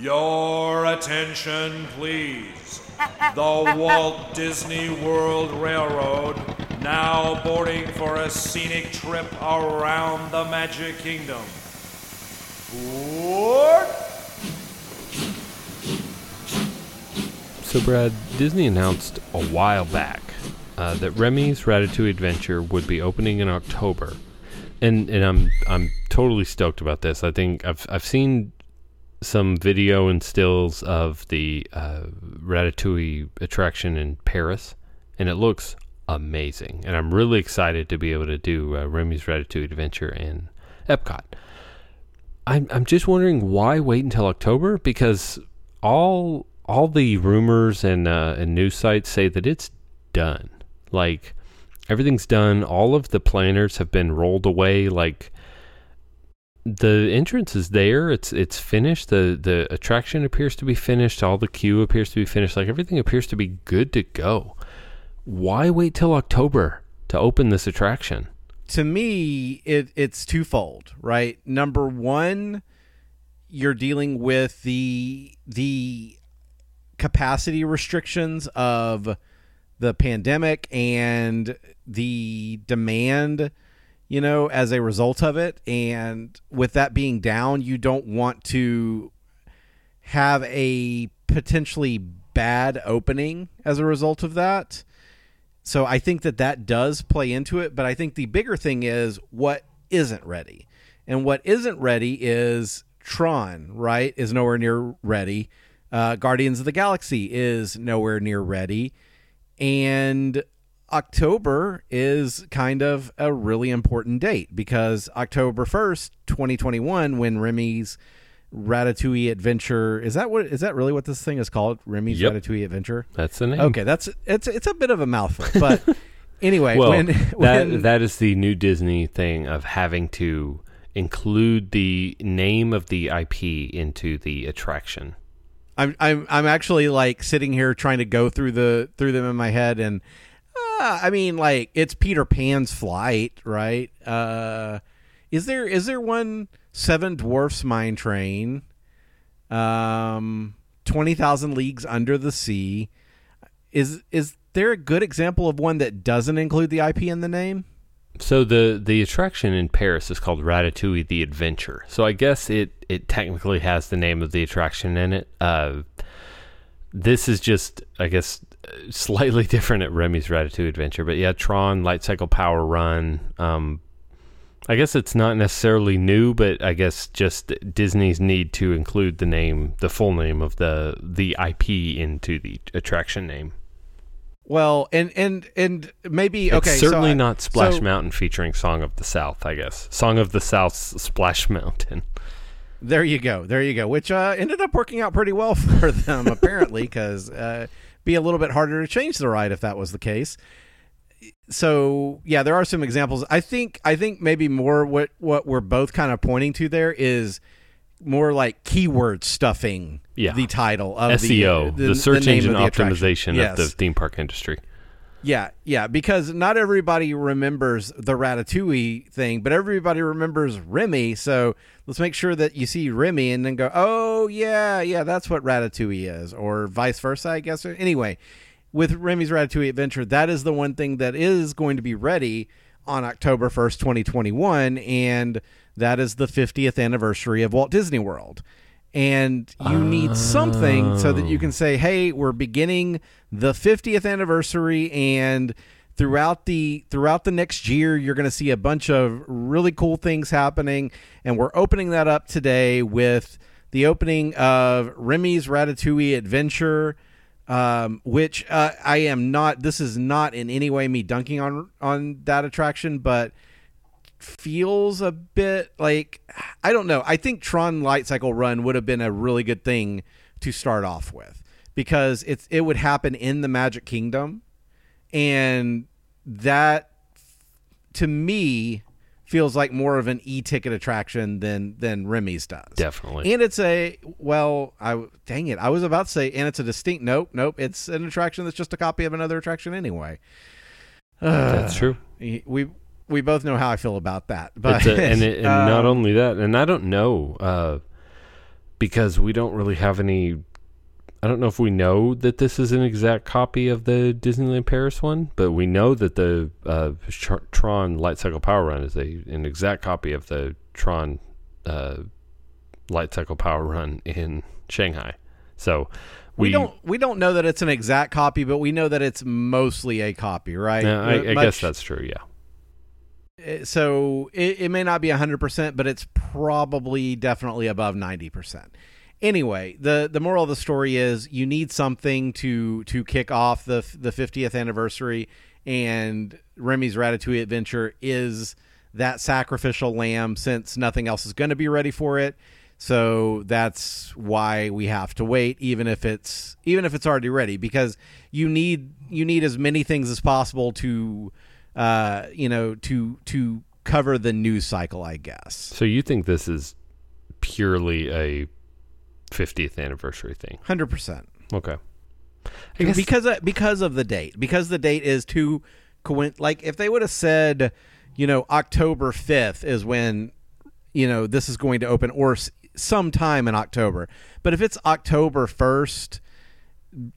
Your attention, please. The Walt Disney World Railroad now boarding for a scenic trip around the Magic Kingdom. Board! So, Brad, Disney announced a while back uh, that Remy's Ratatouille Adventure would be opening in October, and and I'm I'm totally stoked about this. I think I've I've seen some video and stills of the uh, Ratatouille attraction in Paris, and it looks amazing. And I'm really excited to be able to do uh, Remy's Ratatouille Adventure in Epcot. I'm I'm just wondering why wait until October because all all the rumors and uh, and news sites say that it's done. Like everything's done. All of the planners have been rolled away. Like the entrance is there. It's it's finished. the The attraction appears to be finished. All the queue appears to be finished. Like everything appears to be good to go. Why wait till October to open this attraction? To me, it it's twofold, right? Number one, you're dealing with the the capacity restrictions of the pandemic and the demand you know, as a result of it. And with that being down, you don't want to have a potentially bad opening as a result of that. So I think that that does play into it. But I think the bigger thing is what isn't ready. And what isn't ready is Tron, right? Is nowhere near ready. Uh, Guardians of the Galaxy is nowhere near ready. And October is kind of a really important date because October 1st, 2021, when Remy's Ratatouille Adventure is that what is that really what this thing is called? Remy's yep. Ratatouille Adventure. That's the name. Okay, that's it's it's a bit of a mouthful, but anyway, well, when, when that that is the new Disney thing of having to include the name of the IP into the attraction. I'm I'm I'm actually like sitting here trying to go through the through them in my head and uh, I mean, like it's Peter Pan's flight, right? Uh, is there is there one Seven Dwarfs Mine Train? Um, Twenty Thousand Leagues Under the Sea. Is is there a good example of one that doesn't include the IP in the name? So the the attraction in Paris is called Ratatouille: The Adventure. So I guess it it technically has the name of the attraction in it. Uh, this is just, I guess, slightly different at Remy's Ratatouille Adventure. But yeah, Tron Light Cycle Power Run. Um, I guess it's not necessarily new, but I guess just Disney's need to include the name, the full name of the the IP into the attraction name. Well, and and and maybe it's okay. certainly so not Splash so, Mountain featuring Song of the South. I guess Song of the South, Splash Mountain. There you go. There you go. Which uh, ended up working out pretty well for them, apparently, because uh, be a little bit harder to change the ride if that was the case. So yeah, there are some examples. I think I think maybe more what what we're both kind of pointing to there is more like keyword stuffing yeah. the title of SEO, the, the, the search the engine the optimization yes. of the theme park industry. Yeah, yeah, because not everybody remembers the Ratatouille thing, but everybody remembers Remy. So let's make sure that you see Remy and then go, oh, yeah, yeah, that's what Ratatouille is, or vice versa, I guess. Anyway, with Remy's Ratatouille Adventure, that is the one thing that is going to be ready on October 1st, 2021. And that is the 50th anniversary of Walt Disney World and you need something so that you can say, "Hey, we're beginning the 50th anniversary and throughout the throughout the next year you're going to see a bunch of really cool things happening. And we're opening that up today with the opening of Remy's Ratatouille Adventure um, which uh, I am not this is not in any way me dunking on on that attraction but feels a bit like I don't know. I think Tron Light Cycle Run would have been a really good thing to start off with because it's it would happen in the Magic Kingdom, and that to me feels like more of an e-ticket attraction than than Remy's does. Definitely. And it's a well, I dang it, I was about to say, and it's a distinct. Nope, nope. It's an attraction that's just a copy of another attraction anyway. Uh, that's true. We we both know how I feel about that. But a, and, it, and uh, not only that, and I don't know. Uh, because we don't really have any. I don't know if we know that this is an exact copy of the Disneyland Paris one, but we know that the uh, Tr- Tron Light Cycle Power Run is a an exact copy of the Tron uh, Light Cycle Power Run in Shanghai. So we, don't we don't know that it's an exact copy, but we know that it's mostly a copy, right? Yeah, I, I Much- guess that's true. Yeah. Uh, so it, it may not be 100% but it's probably definitely above 90% anyway the the moral of the story is you need something to to kick off the the 50th anniversary and remy's ratatouille adventure is that sacrificial lamb since nothing else is going to be ready for it. So that's why we have to wait even if it's even if it's already ready because you need you need as many things as possible to uh, you know, to to cover the news cycle, I guess. So you think this is purely a 50th anniversary thing? Hundred percent. Okay. I guess Because of, because of the date, because the date is too coin. Like if they would have said, you know, October fifth is when, you know, this is going to open, or s- sometime in October. But if it's October first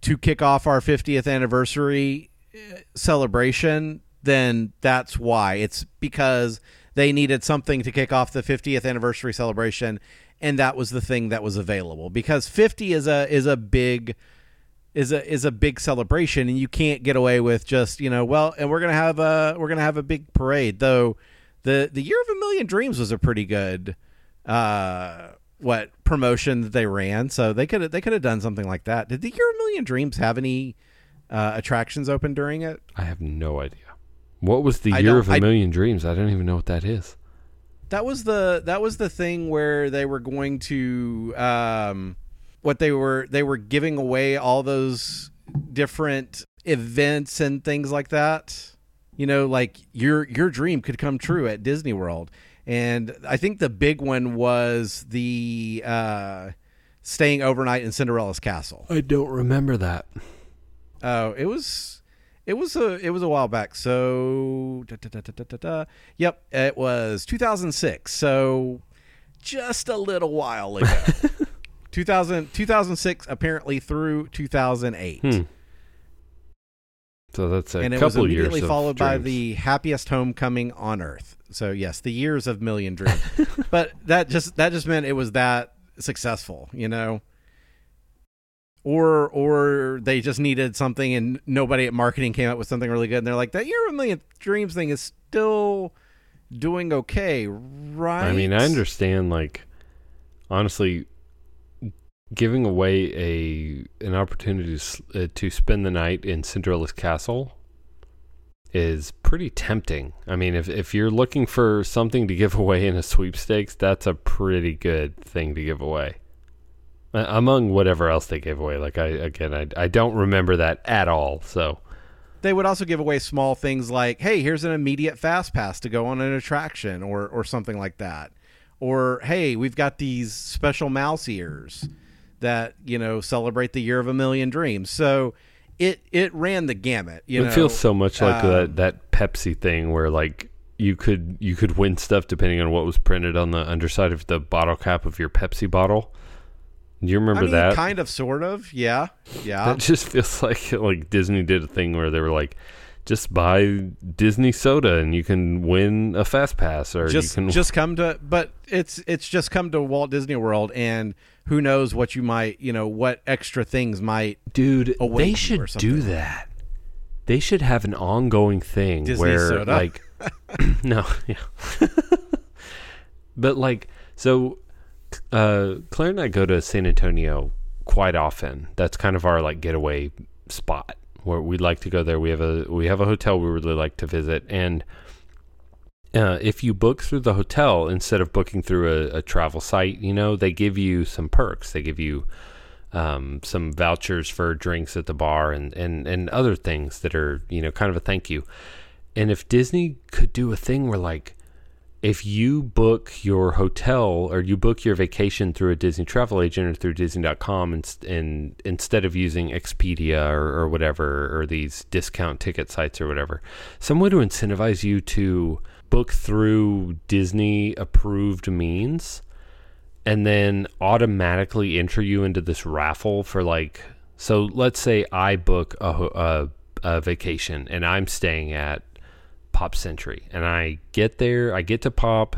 to kick off our 50th anniversary uh, celebration, then that's why. It's because they needed something to kick off the 50th anniversary celebration and that was the thing that was available. Because 50 is a is a big is a is a big celebration and you can't get away with just, you know, well, and we're going to have a we're going to have a big parade. Though the the year of a million dreams was a pretty good uh what promotion that they ran. So they could they could have done something like that. Did the year of a million dreams have any uh, attractions open during it? I have no idea. What was the I year of a I- million dreams? I don't even know what that is. That was the that was the thing where they were going to um what they were they were giving away all those different events and things like that. You know, like your your dream could come true at Disney World. And I think the big one was the uh staying overnight in Cinderella's castle. I don't remember that. Oh, it was it was a it was a while back. So da, da, da, yep, it was 2006. So just a little while ago. 2000 2006 apparently through 2008. Hmm. So that's a and it was couple immediately followed by dreams. the happiest homecoming on earth. So yes, the years of million dreams. but that just that just meant it was that successful, you know. Or or they just needed something and nobody at marketing came up with something really good and they're like that year of million dreams thing is still doing okay, right? I mean, I understand. Like, honestly, giving away a an opportunity to, uh, to spend the night in Cinderella's castle is pretty tempting. I mean, if if you're looking for something to give away in a sweepstakes, that's a pretty good thing to give away. Uh, among whatever else they gave away, like I again, I I don't remember that at all. So they would also give away small things like, "Hey, here's an immediate fast pass to go on an attraction," or or something like that. Or, "Hey, we've got these special mouse ears that you know celebrate the year of a million dreams." So it it ran the gamut. You it know, feels so much like um, that that Pepsi thing where like you could you could win stuff depending on what was printed on the underside of the bottle cap of your Pepsi bottle. Do you remember I mean, that? kind of, sort of, yeah, yeah. that just feels like like Disney did a thing where they were like, just buy Disney soda and you can win a fast pass, or just you can just come to but it's it's just come to Walt Disney World and who knows what you might you know what extra things might dude. They should do that. They should have an ongoing thing Disney where soda. like no, yeah. but like so uh Claire and I go to San Antonio quite often. That's kind of our like getaway spot where we'd like to go there. We have a we have a hotel we really like to visit and uh, if you book through the hotel instead of booking through a, a travel site, you know, they give you some perks. They give you um, some vouchers for drinks at the bar and, and, and other things that are, you know, kind of a thank you. And if Disney could do a thing where, like, if you book your hotel or you book your vacation through a Disney travel agent or through Disney.com and, and instead of using Expedia or, or whatever, or these discount ticket sites or whatever, some way to incentivize you to book through Disney approved means and then automatically enter you into this raffle for like so let's say I book a, a, a vacation and I'm staying at Pop Century. And I get there, I get to Pop,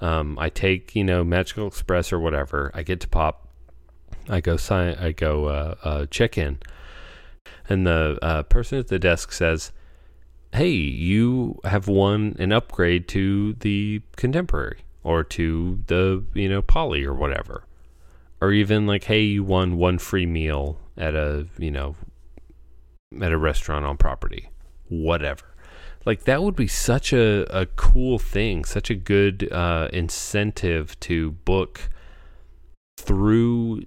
um, I take you know Magical Express or whatever, I get to Pop, I go sign, I go uh, uh, check in, and the uh, person at the desk says, "Hey, you have won an upgrade to the Contemporary or to the you know Poly or whatever." Or even like, hey, you won one free meal at a you know at a restaurant on property. Whatever like that would be such a, a cool thing such a good uh, incentive to book through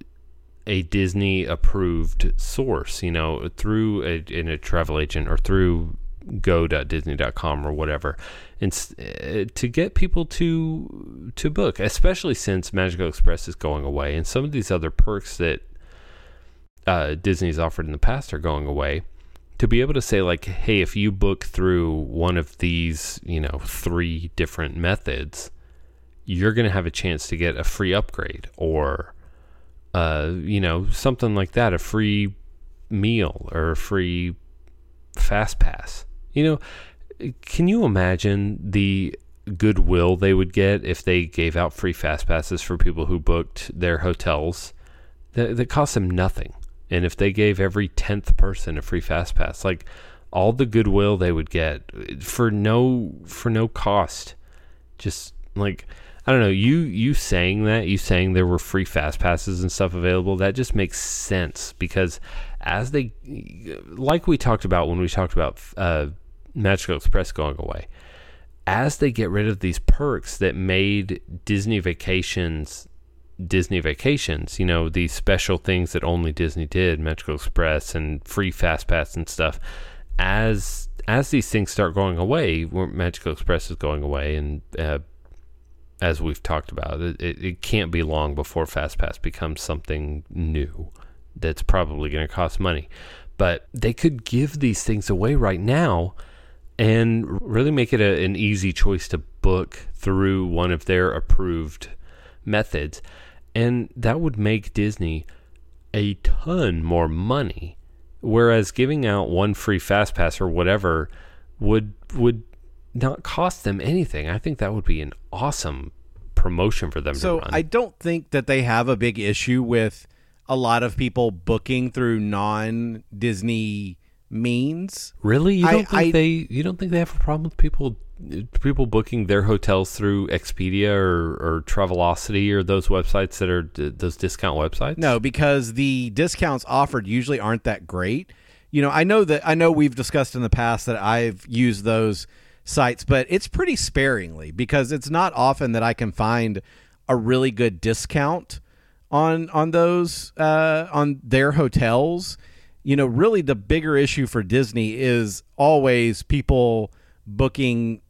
a disney approved source you know through a, in a travel agent or through go.disney.com or whatever and uh, to get people to to book especially since magical express is going away and some of these other perks that uh, Disney's offered in the past are going away. To be able to say like, hey, if you book through one of these, you know, three different methods, you're going to have a chance to get a free upgrade or, uh, you know, something like that, a free meal or a free fast pass. You know, can you imagine the goodwill they would get if they gave out free fast passes for people who booked their hotels that, that cost them nothing? And if they gave every 10th person a free fast pass like all the goodwill they would get for no for no cost. Just like i don't know you you saying that you saying there were free fast passes and stuff available that just makes sense because as they like we talked about when we talked about uh, magical express going away as they get rid of these perks that made disney vacations Disney vacations, you know, these special things that only Disney did, Magical Express and free fast pass and stuff. As as these things start going away, Magical Express is going away, and uh, as we've talked about, it, it, can't be long before Fast Pass becomes something new that's probably going to cost money. But they could give these things away right now and really make it a, an easy choice to book through one of their approved methods. And that would make Disney a ton more money. Whereas giving out one free fast pass or whatever would would not cost them anything. I think that would be an awesome promotion for them so I don't think that they have a big issue with a lot of people booking through non Disney means. Really? You don't I, think I, they you don't think they have a problem with people people booking their hotels through Expedia or, or Travelocity or those websites that are d- those discount websites? No, because the discounts offered usually aren't that great. You know, I know that I know we've discussed in the past that I've used those sites, but it's pretty sparingly because it's not often that I can find a really good discount on on those uh, on their hotels. You know, really the bigger issue for Disney is always people booking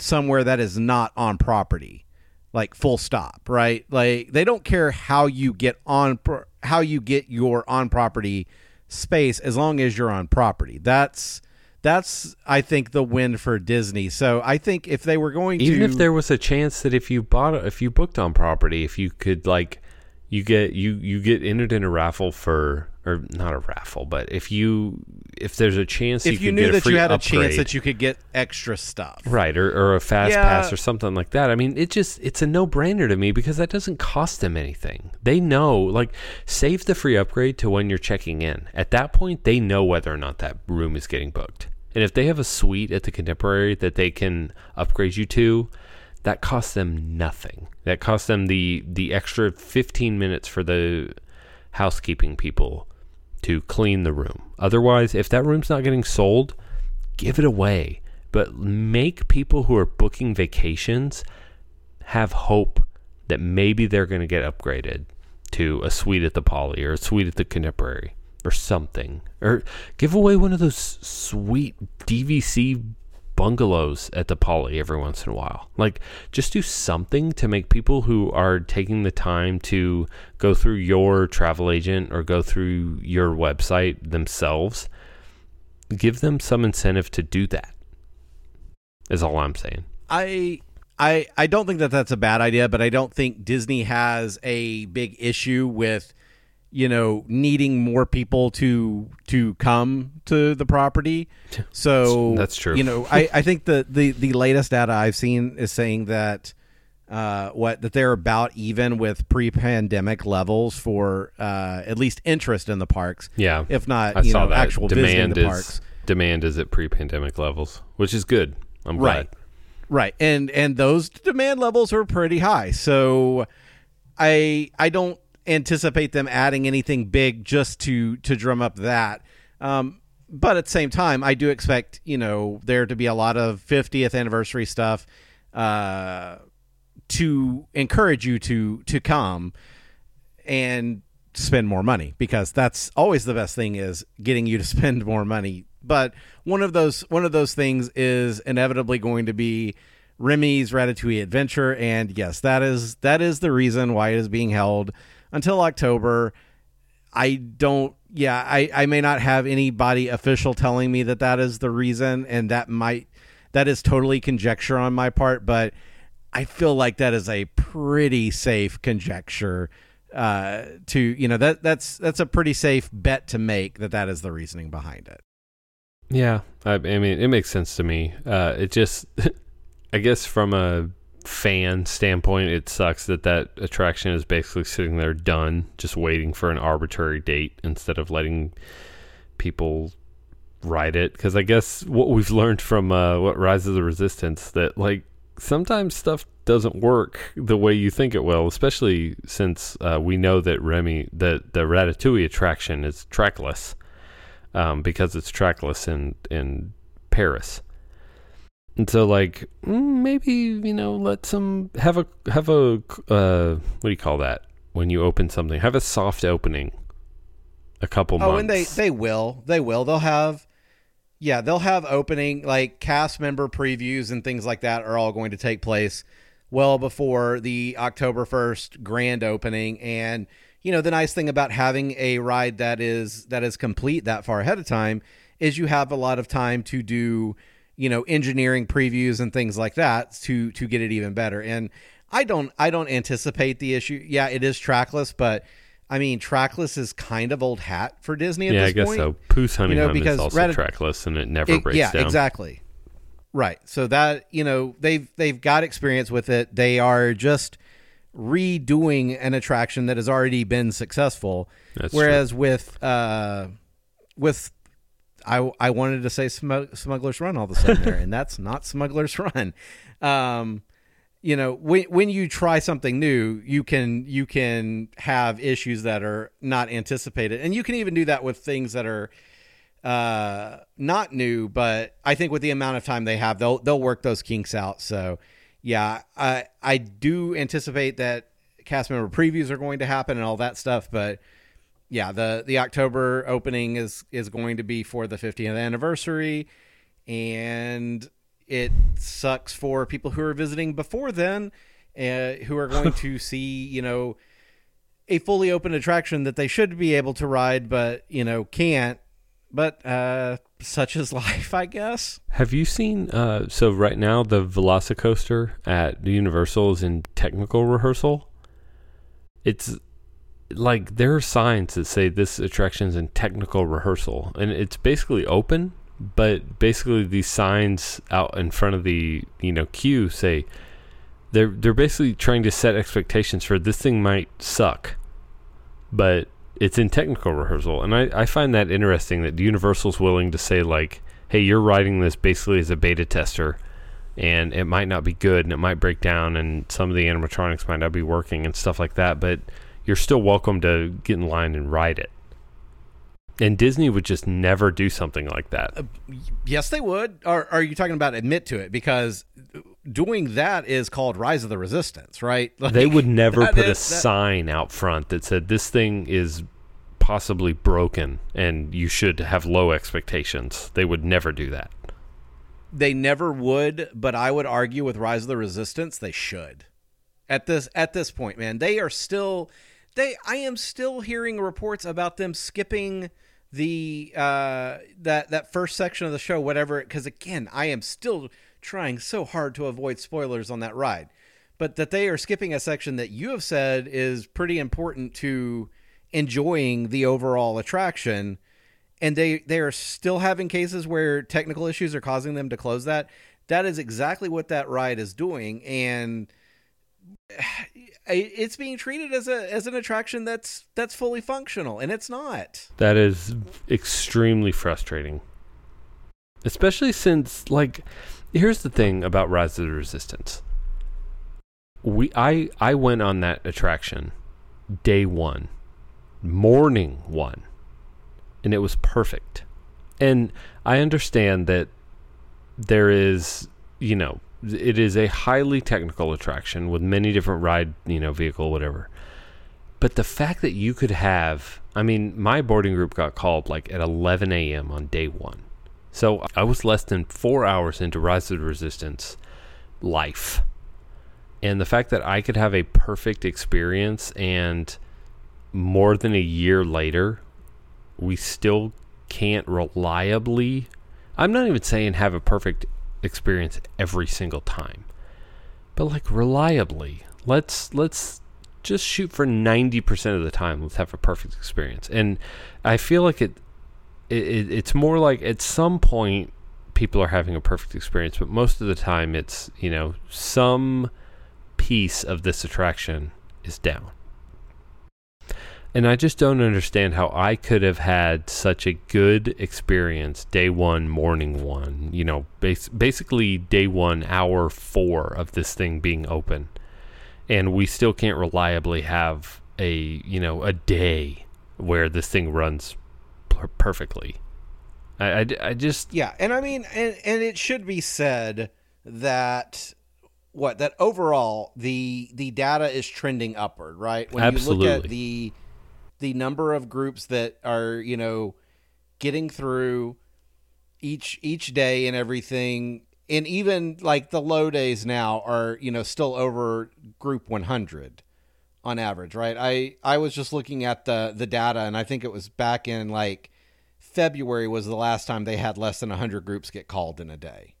somewhere that is not on property like full stop right like they don't care how you get on how you get your on property space as long as you're on property that's that's I think the win for Disney. So I think if they were going to even if there was a chance that if you bought if you booked on property, if you could like you get you you get entered in a raffle for or not a raffle, but if you if there's a chance if you, you knew that you had upgrade, a chance that you could get extra stuff, right, or, or a fast yeah. pass or something like that. I mean, it just it's a no brainer to me because that doesn't cost them anything. They know, like, save the free upgrade to when you're checking in. At that point, they know whether or not that room is getting booked. And if they have a suite at the Contemporary that they can upgrade you to, that costs them nothing. That costs them the the extra 15 minutes for the housekeeping people to clean the room. Otherwise, if that room's not getting sold, give it away. But make people who are booking vacations have hope that maybe they're going to get upgraded to a suite at the Poly or a suite at the Contemporary or something. Or give away one of those sweet DVC bungalows at the Poly every once in a while. Like, just do something to make people who are taking the time to go through your travel agent or go through your website themselves, give them some incentive to do that. Is all I'm saying. I I I don't think that that's a bad idea, but I don't think Disney has a big issue with you know needing more people to to come to the property. So That's true. You know, I I think the the the latest data I've seen is saying that. Uh, what that they're about even with pre-pandemic levels for uh, at least interest in the parks. Yeah. if not I you saw know that. actual demand is parks. demand is at pre-pandemic levels, which is good. I'm glad. Right. Right. And and those demand levels are pretty high. So I I don't anticipate them adding anything big just to to drum up that. Um but at the same time, I do expect, you know, there to be a lot of 50th anniversary stuff uh to encourage you to to come and spend more money because that's always the best thing is getting you to spend more money. But one of those one of those things is inevitably going to be Remy's Ratatouille Adventure, and yes, that is that is the reason why it is being held until October. I don't. Yeah, I I may not have anybody official telling me that that is the reason, and that might that is totally conjecture on my part, but I feel like that is a pretty safe conjecture uh, to you know that that's that's a pretty safe bet to make that that is the reasoning behind it. Yeah, I, I mean, it makes sense to me. Uh, it just, I guess, from a fan standpoint, it sucks that that attraction is basically sitting there done, just waiting for an arbitrary date instead of letting people ride it. Because I guess what we've learned from uh, what Rise of the Resistance that like sometimes stuff doesn't work the way you think it will, especially since uh, we know that Remy, the the Ratatouille attraction is trackless um, because it's trackless in in Paris. And so, like, mm, maybe you know, let some have a have a uh, what do you call that when you open something? Have a soft opening. A couple months. Oh, and they they will they will they'll have yeah they'll have opening like cast member previews and things like that are all going to take place well before the October first grand opening and you know the nice thing about having a ride that is that is complete that far ahead of time is you have a lot of time to do you know engineering previews and things like that to to get it even better and i don't i don't anticipate the issue yeah it is trackless but i mean trackless is kind of old hat for disney at yeah, this I guess point so. Pooh's Hunny know, Hum because is also Ratat- trackless, and it never it- breaks yeah, down. exactly. Right. So that you know they've they've got experience with it. They are just redoing an attraction that has already been successful. That's Whereas with uh, with I I wanted to say Smug- Smuggler's Run all of a sudden there, and that's not Smuggler's Run. Um, you know, when when you try something new, you can you can have issues that are not anticipated, and you can even do that with things that are uh not new but i think with the amount of time they have they'll they'll work those kinks out so yeah i i do anticipate that cast member previews are going to happen and all that stuff but yeah the the october opening is is going to be for the 50th anniversary and it sucks for people who are visiting before then uh, who are going to see you know a fully open attraction that they should be able to ride but you know can't but uh such is life i guess Have you seen? Uh, so right now, the Velocicoaster at the Universal is in technical rehearsal. It's like there are signs that say this attraction is in technical rehearsal, and it's basically open. But basically, these signs out in front of the you know queue say they're they're basically trying to set expectations for this thing might suck, but it's in technical rehearsal, and I, I find that interesting that Universal's willing to say like, hey, you're writing this basically as a beta tester, and it might not be good, and it might break down, and some of the animatronics might not be working and stuff like that, but you're still welcome to get in line and ride it. And Disney would just never do something like that. Uh, yes they would or are you talking about admit to it because doing that is called rise of the resistance right they would never put a that- sign out front that said this thing is possibly broken and you should have low expectations. They would never do that. they never would but i would argue with rise of the resistance they should at this at this point man they are still they i am still hearing reports about them skipping the uh that that first section of the show whatever because again i am still trying so hard to avoid spoilers on that ride. But that they are skipping a section that you have said is pretty important to enjoying the overall attraction and they they are still having cases where technical issues are causing them to close that that is exactly what that ride is doing and it's being treated as a as an attraction that's that's fully functional and it's not That is extremely frustrating. Especially since like here's the thing about Rise of the Resistance. We I I went on that attraction day 1. Morning 1. And it was perfect. And I understand that there is, you know, it is a highly technical attraction with many different ride, you know, vehicle whatever. But the fact that you could have, I mean, my boarding group got called like at 11 a.m. on day one. So I was less than four hours into Rise of the Resistance life. And the fact that I could have a perfect experience and more than a year later, we still can't reliably, I'm not even saying have a perfect experience every single time, but like reliably, let's, let's, just shoot for 90% of the time. Let's have a perfect experience. And i feel like it, it it's more like at some point people are having a perfect experience but most of the time it's you know some piece of this attraction is down and i just don't understand how i could have had such a good experience day one morning one you know bas- basically day one hour four of this thing being open and we still can't reliably have a you know a day where this thing runs per- perfectly. I, I, I just yeah, and I mean, and, and it should be said that what that overall the the data is trending upward, right? When Absolutely. you look at the the number of groups that are you know getting through each each day and everything. And even like the low days now are you know still over group 100 on average right? I i was just looking at the the data and i think it was back in like february was the last time they had less than 100 groups get called in a day.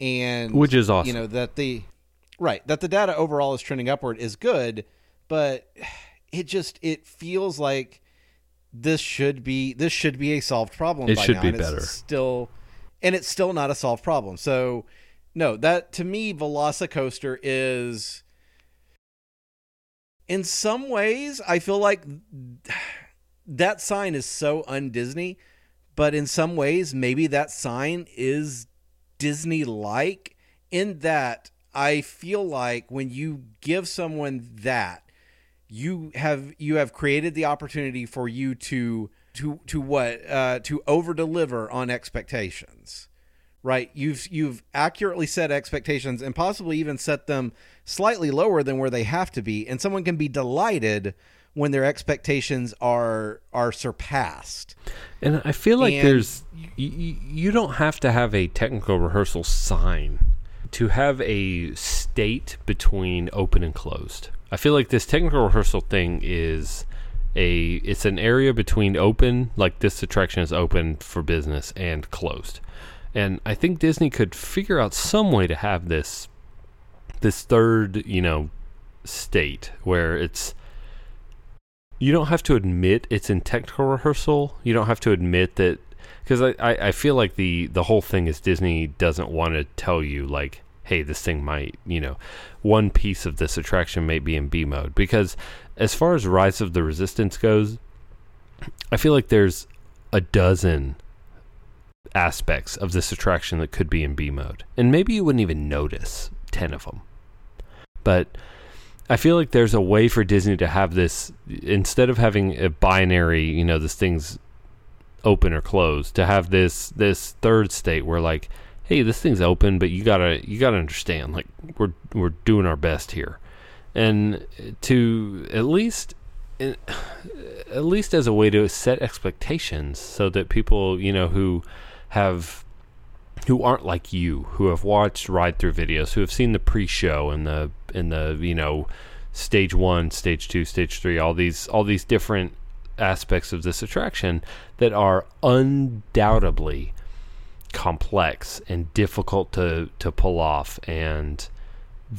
And which is awesome you know that the right that the data overall is trending upward is good but it just it feels like this should be this should be a solved problem It by should now, be better. still and it's still not a solved problem. So, no, that to me, Velocicoaster is, in some ways, I feel like that sign is so un Disney, but in some ways, maybe that sign is Disney like in that I feel like when you give someone that, you have you have created the opportunity for you to to to what uh, to over deliver on expectations right? You've you've accurately set expectations and possibly even set them slightly lower than where they have to be. And someone can be delighted when their expectations are are surpassed. And i feel like And- there's you, you don't have to have a technical rehearsal sign to have a state between open and closed i feel like this technical rehearsal thing is a it's an area between open like this attraction is open for business and closed. And i think disney could figure out some way to have this this third you know state where it's you don't have to admit it's in technical rehearsal. You don't have to admit that because I, I, I feel like the the whole thing is disney doesn't want to tell you like hey this thing might you know one piece of this attraction may be in b mode. Because as far as rise of the resistance goes i feel like there's a dozen aspects of this attraction that could be in b mode. And maybe you wouldn't even notice 10 of them but I feel like there's a way for Disney to have this instead of having a binary, you know, this thing's open or closed, to have this this third state where like, hey, this thing's open, but you gotta you gotta understand, like we're we're doing our best here, and to at least at least as a way to set expectations so that people you know who have who aren't like you, who have watched ride through videos, who have seen the pre-show and the and the you know stage one, stage two, stage three, all these all these different aspects of this attraction that are undoubtedly complex and difficult to to pull off. And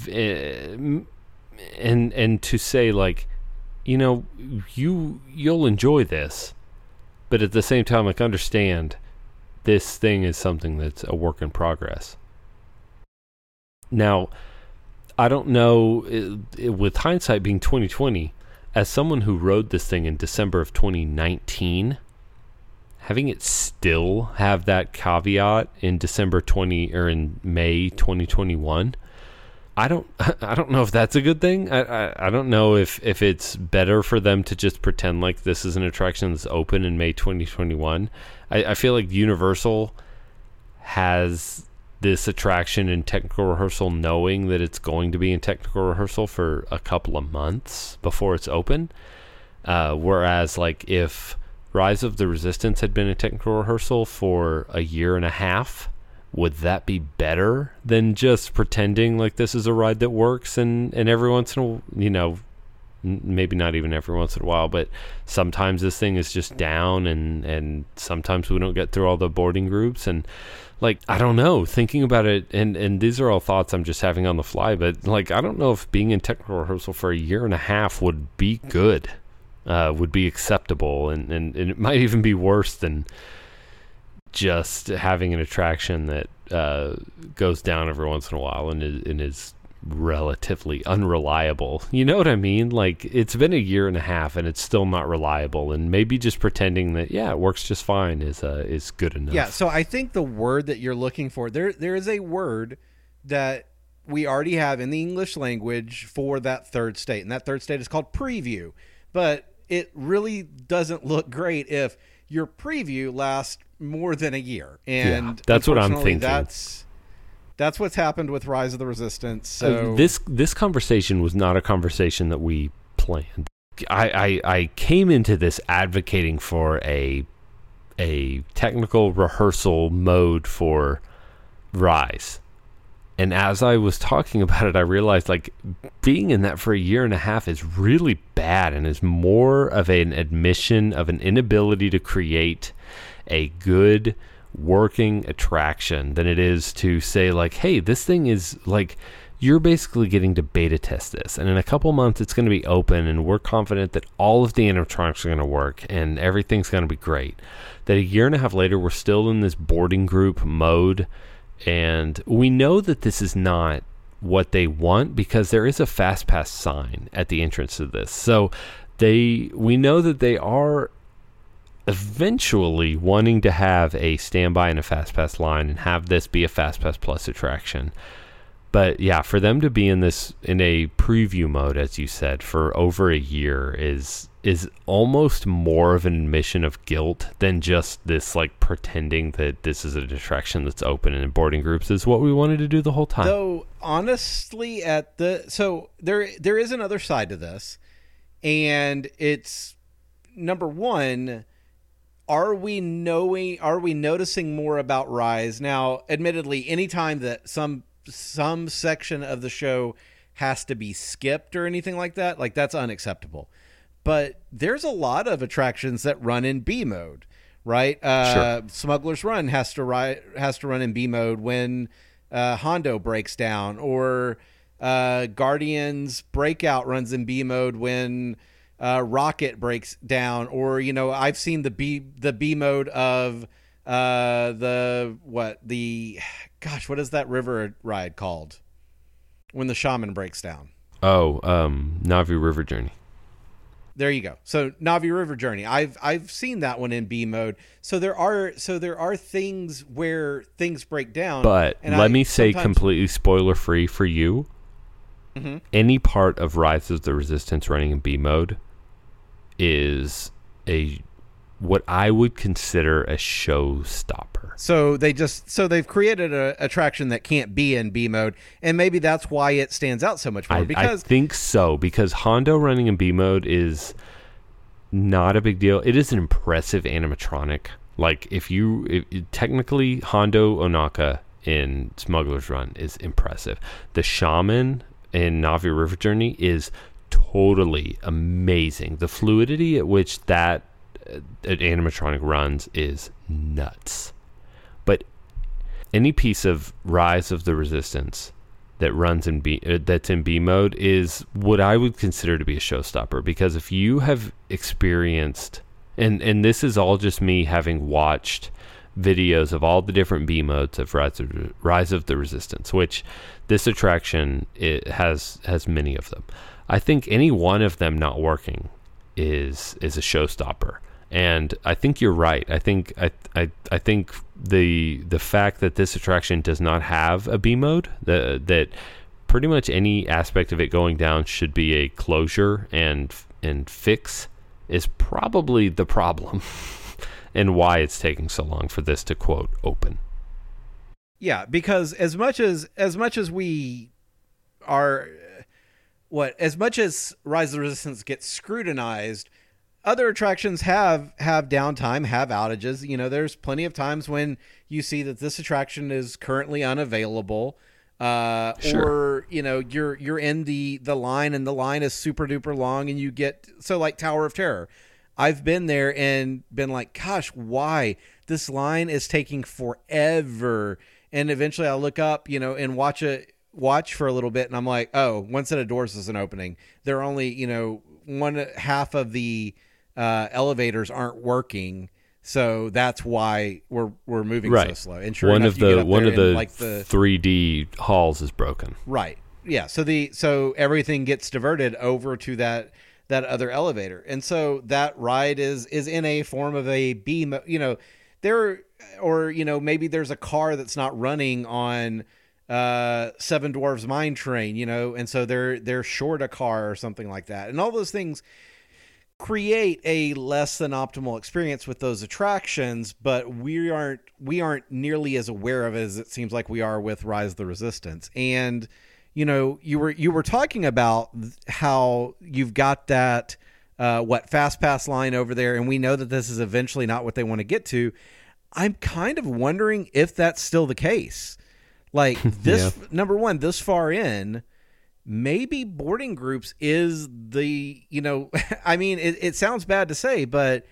eh, and and to say like you know you you'll enjoy this but at the same time like understand this thing is something that's a work in progress. Now i don't know it, it, with hindsight being 2020 as someone who rode this thing in december of 2019 having it still have that caveat in December 20 or in May 2021 I don't I don't know if that's a good thing. I, I, I don't know if if it's better for them to just pretend like this is an attraction that's open in May 2021. I, I feel like Universal has this attraction in technical rehearsal knowing that it's going to be in technical rehearsal for a couple of months before it's open. Uh, whereas like if Rise of the Resistance had been a technical rehearsal for a year and a half, would that be better than just pretending like this is a ride that works and, and every once in a you know maybe not even every once in a while but sometimes this thing is just down and and sometimes we don't get through all the boarding groups and like I don't know thinking about it and and these are all thoughts I'm just having on the fly but like I don't know if being in technical rehearsal for a year and a half would be good uh, would be acceptable, and, and, and, it might even be worse than just having an attraction that uh, goes down every once in a while and is, and is relatively unreliable. You know what I mean? Like it's been a year and a half and it's still not reliable, and maybe just pretending that yeah, it works just fine is uh, is good enough. Yeah. So I think the word that you're looking for there there is a word that we already have in the English language for that third state, and that third state is called preview. But it really doesn't look great if your preview lasts more than a year. And yeah, that's what I'm thinking. That's that's what's happened with Rise of the Resistance. So uh, this this conversation was not a conversation that we planned. I, I I came into this advocating for a a technical rehearsal mode for Rise and as I was talking about it, I realized like being in that for a year and a half is really bad and is more of an admission of an inability to create a good working attraction than it is to say like, hey, this thing is like you're basically getting to beta test this and in a couple months it's going to be open and we're confident that all of the animatronics are going to work and everything's going to be great. That a year and a half later we're still in this boarding group mode and we know that this is not what they want because there is a fast pass sign at the entrance of this. So they we know that they are eventually wanting to have a standby and a fast pass line and have this be a fast pass plus attraction. But yeah, for them to be in this in a preview mode as you said for over a year is is almost more of an admission of guilt than just this like pretending that this is a distraction that's open and in boarding groups is what we wanted to do the whole time. Though honestly at the so there there is another side to this and it's number 1 are we knowing are we noticing more about Rise now admittedly anytime that some some section of the show has to be skipped or anything like that like that's unacceptable but there's a lot of attractions that run in B mode, right? Uh, sure. Smuggler's Run has to ri- has to run in B mode when uh, Hondo breaks down, or uh, Guardians Breakout runs in B mode when uh, Rocket breaks down, or you know I've seen the B the B mode of uh, the what the gosh what is that river ride called when the shaman breaks down? Oh, um, Na'vi River Journey. There you go. So Na'vi River Journey. I've I've seen that one in B mode. So there are so there are things where things break down. But let I, me say completely spoiler free for you. Mm-hmm. Any part of Rise of the Resistance running in B mode is a what I would consider a showstopper. So they just so they've created an attraction that can't be in B mode, and maybe that's why it stands out so much more. I, because I think so because Hondo running in B mode is not a big deal. It is an impressive animatronic. Like if you if, technically Hondo Ohnaka in Smuggler's Run is impressive. The Shaman in Na'vi River Journey is totally amazing. The fluidity at which that animatronic runs is nuts. But any piece of Rise of the Resistance that runs in B uh, that's in B mode is what I would consider to be a showstopper because if you have experienced and and this is all just me having watched videos of all the different B modes of Rise of, Rise of the Resistance, which this attraction it has has many of them. I think any one of them not working is is a showstopper. And I think you're right. I think I, I I think the the fact that this attraction does not have a B mode, the, that pretty much any aspect of it going down should be a closure and and fix is probably the problem and why it's taking so long for this to quote open. Yeah, because as much as as much as we are what as much as Rise of the Resistance gets scrutinized, other attractions have have downtime, have outages. You know, there's plenty of times when you see that this attraction is currently unavailable, uh, Sure. or you know you're you're in the the line and the line is super duper long, and you get so like Tower of Terror. I've been there and been like, gosh, why this line is taking forever? And eventually, I look up, you know, and watch it watch for a little bit, and I'm like, oh, one set of doors is an opening. They're only, you know, one half of the uh, elevators aren't working, so that's why we're we're moving so slow. And sure one enough, of the one of the, like the 3D halls is broken. Right. Yeah. So the so everything gets diverted over to that that other elevator, and so that ride is is in a form of a B. You know, there or you know maybe there's a car that's not running on uh Seven Dwarves Mine Train. You know, and so they're they're short a car or something like that, and all those things create a less than optimal experience with those attractions but we aren't we aren't nearly as aware of it as it seems like we are with rise of the resistance. And you know you were you were talking about how you've got that uh, what fast pass line over there and we know that this is eventually not what they want to get to. I'm kind of wondering if that's still the case. Like this number one this far in maybe boarding groups is the you know i mean it, it sounds bad to say but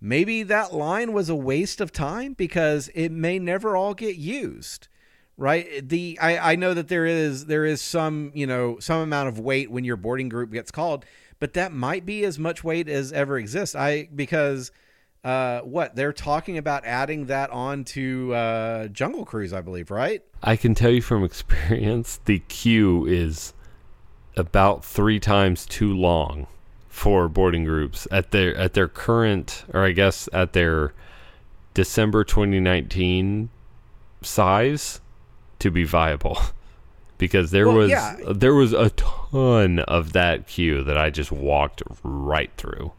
maybe that line was a waste of time because it may never all get used right? The I, I know that there is there is some you know some amount of weight when your boarding group gets called but that might be as much weight as ever exists. I because uh what they're talking about adding that on to uh jungle cruise i believe right? I can tell you from experience, the queue is about three times too long for boarding groups at their at their current, or I guess at their December 2019 size to be viable. Because there Well, was yeah. there was a ton of that queue that I just walked right through.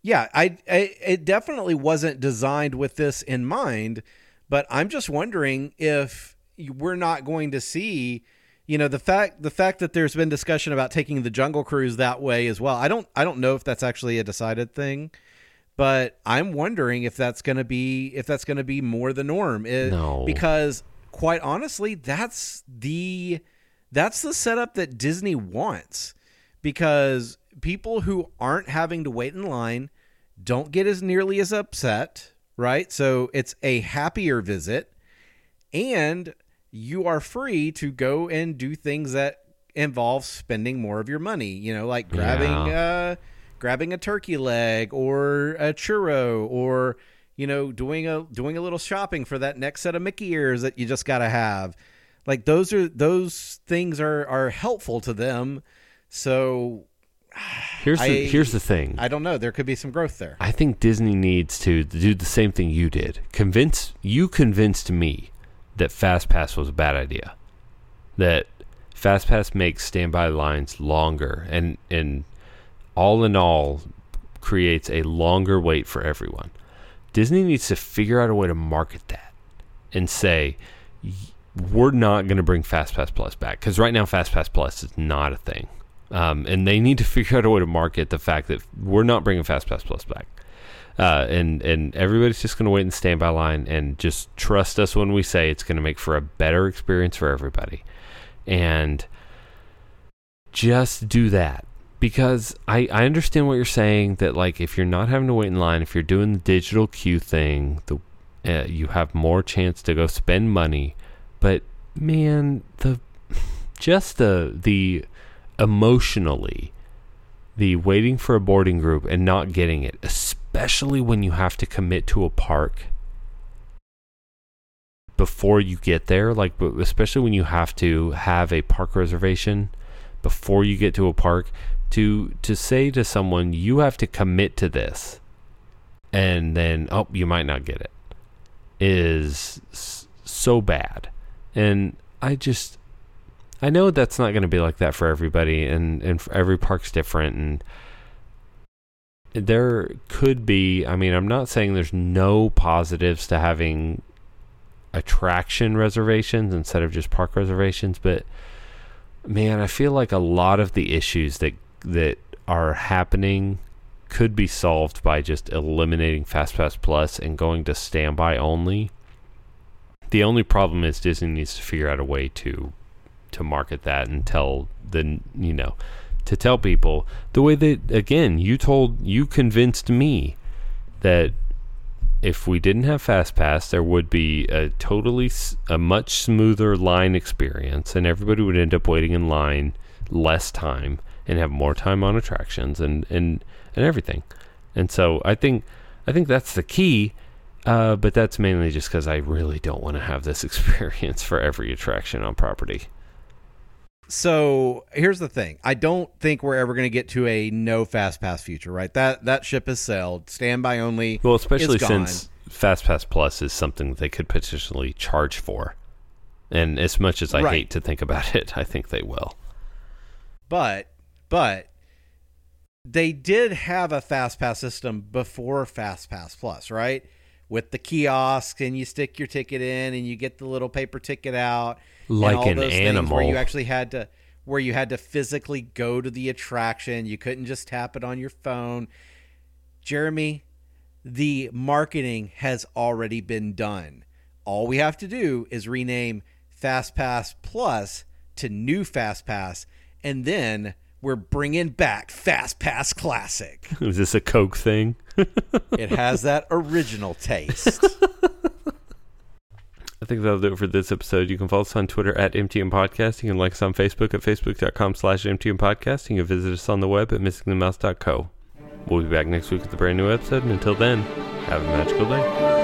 Yeah, I, I it definitely wasn't designed with this in mind, but I'm just wondering if we're not going to see, you know, the fact the fact that there's been discussion about taking the Jungle Cruise that way as well. I don't I don't know if that's actually a decided thing, but I'm wondering if that's going to be if that's going to be more the norm. It- No. because quite honestly, that's the that's the setup that Disney wants because people who aren't having to wait in line don't get as nearly as upset, right? So it's a happier visit and you are free to go and do things that involve spending more of your money, you know, like grabbing uh grabbing a turkey leg or a churro or you know doing a doing a little shopping for that next set of Mickey ears that you just got to have. Like those are those things are are helpful to them. So Here's the here's the thing. I don't know, there could be some growth there. I think Disney needs to do the same thing you did. Convince you convinced me that FastPass was a bad idea. That FastPass makes standby lines longer and and all in all creates a longer wait for everyone. Disney needs to figure out a way to market that and say we're not going to bring FastPass Plus back because right now FastPass Plus is not a thing, um, and they need to figure out a way to market the fact that we're not bringing FastPass Plus back. Uh, and and everybody's just going to wait in the standby line and just trust us when we say it's going to make for a better experience for everybody, and just do that. Because I, I understand what you're saying that like if you're not having to wait in line if you're doing the digital queue thing the Uh, you have more chance to go spend money, but man, the just the the emotionally the waiting for a boarding group and not getting it, especially when you have to commit to a park before you get there, like especially when you have to have a park reservation before you get to a park to to say to someone you have to commit to this and then oh you might not get it is so bad. And I just I know that's not going to be like that for everybody and and every park's different and there could be I mean I'm not saying there's no positives to having attraction reservations instead of just park reservations but man I feel like a lot of the issues that that are happening could be solved by just eliminating FastPass Plus and going to standby only. The only problem is Disney needs to figure out a way to to market that and tell the you know to tell people the way that again you told you convinced me that if we didn't have fast pass there would be a totally a much smoother line experience, and everybody would end up waiting in line less time and have more time on attractions and and and everything. And so I think I think that's the key. Uh, but that's mainly just because I really don't want to have this experience for every attraction on property. So here's the thing: I don't think we're ever going to get to a no fast pass future, right? That that ship has sailed. Standby only. Well, especially since Fast Pass Plus is something they could potentially charge for, and as much as I right. hate to think about it, I think they will. But but they did have a fast pass system before fast pass plus right with the kiosks and you stick your ticket in and you get the little paper ticket out like an animal where you actually had to where you had to physically go to the attraction you couldn't just tap it on your phone jeremy the marketing has already been done all we have to do is rename FastPass plus to new FastPass, and then we're bringing back FastPass Classic. Is this a Coke thing? it has that original taste. I think that'll do it for this episode. You can follow us on Twitter at MTM Podcast. You can like us on Facebook at facebook.com slash MTM Podcast. You can visit us on the web at missingthemouse.co. We'll be back next week with a brand new episode. And until then, have a magical day.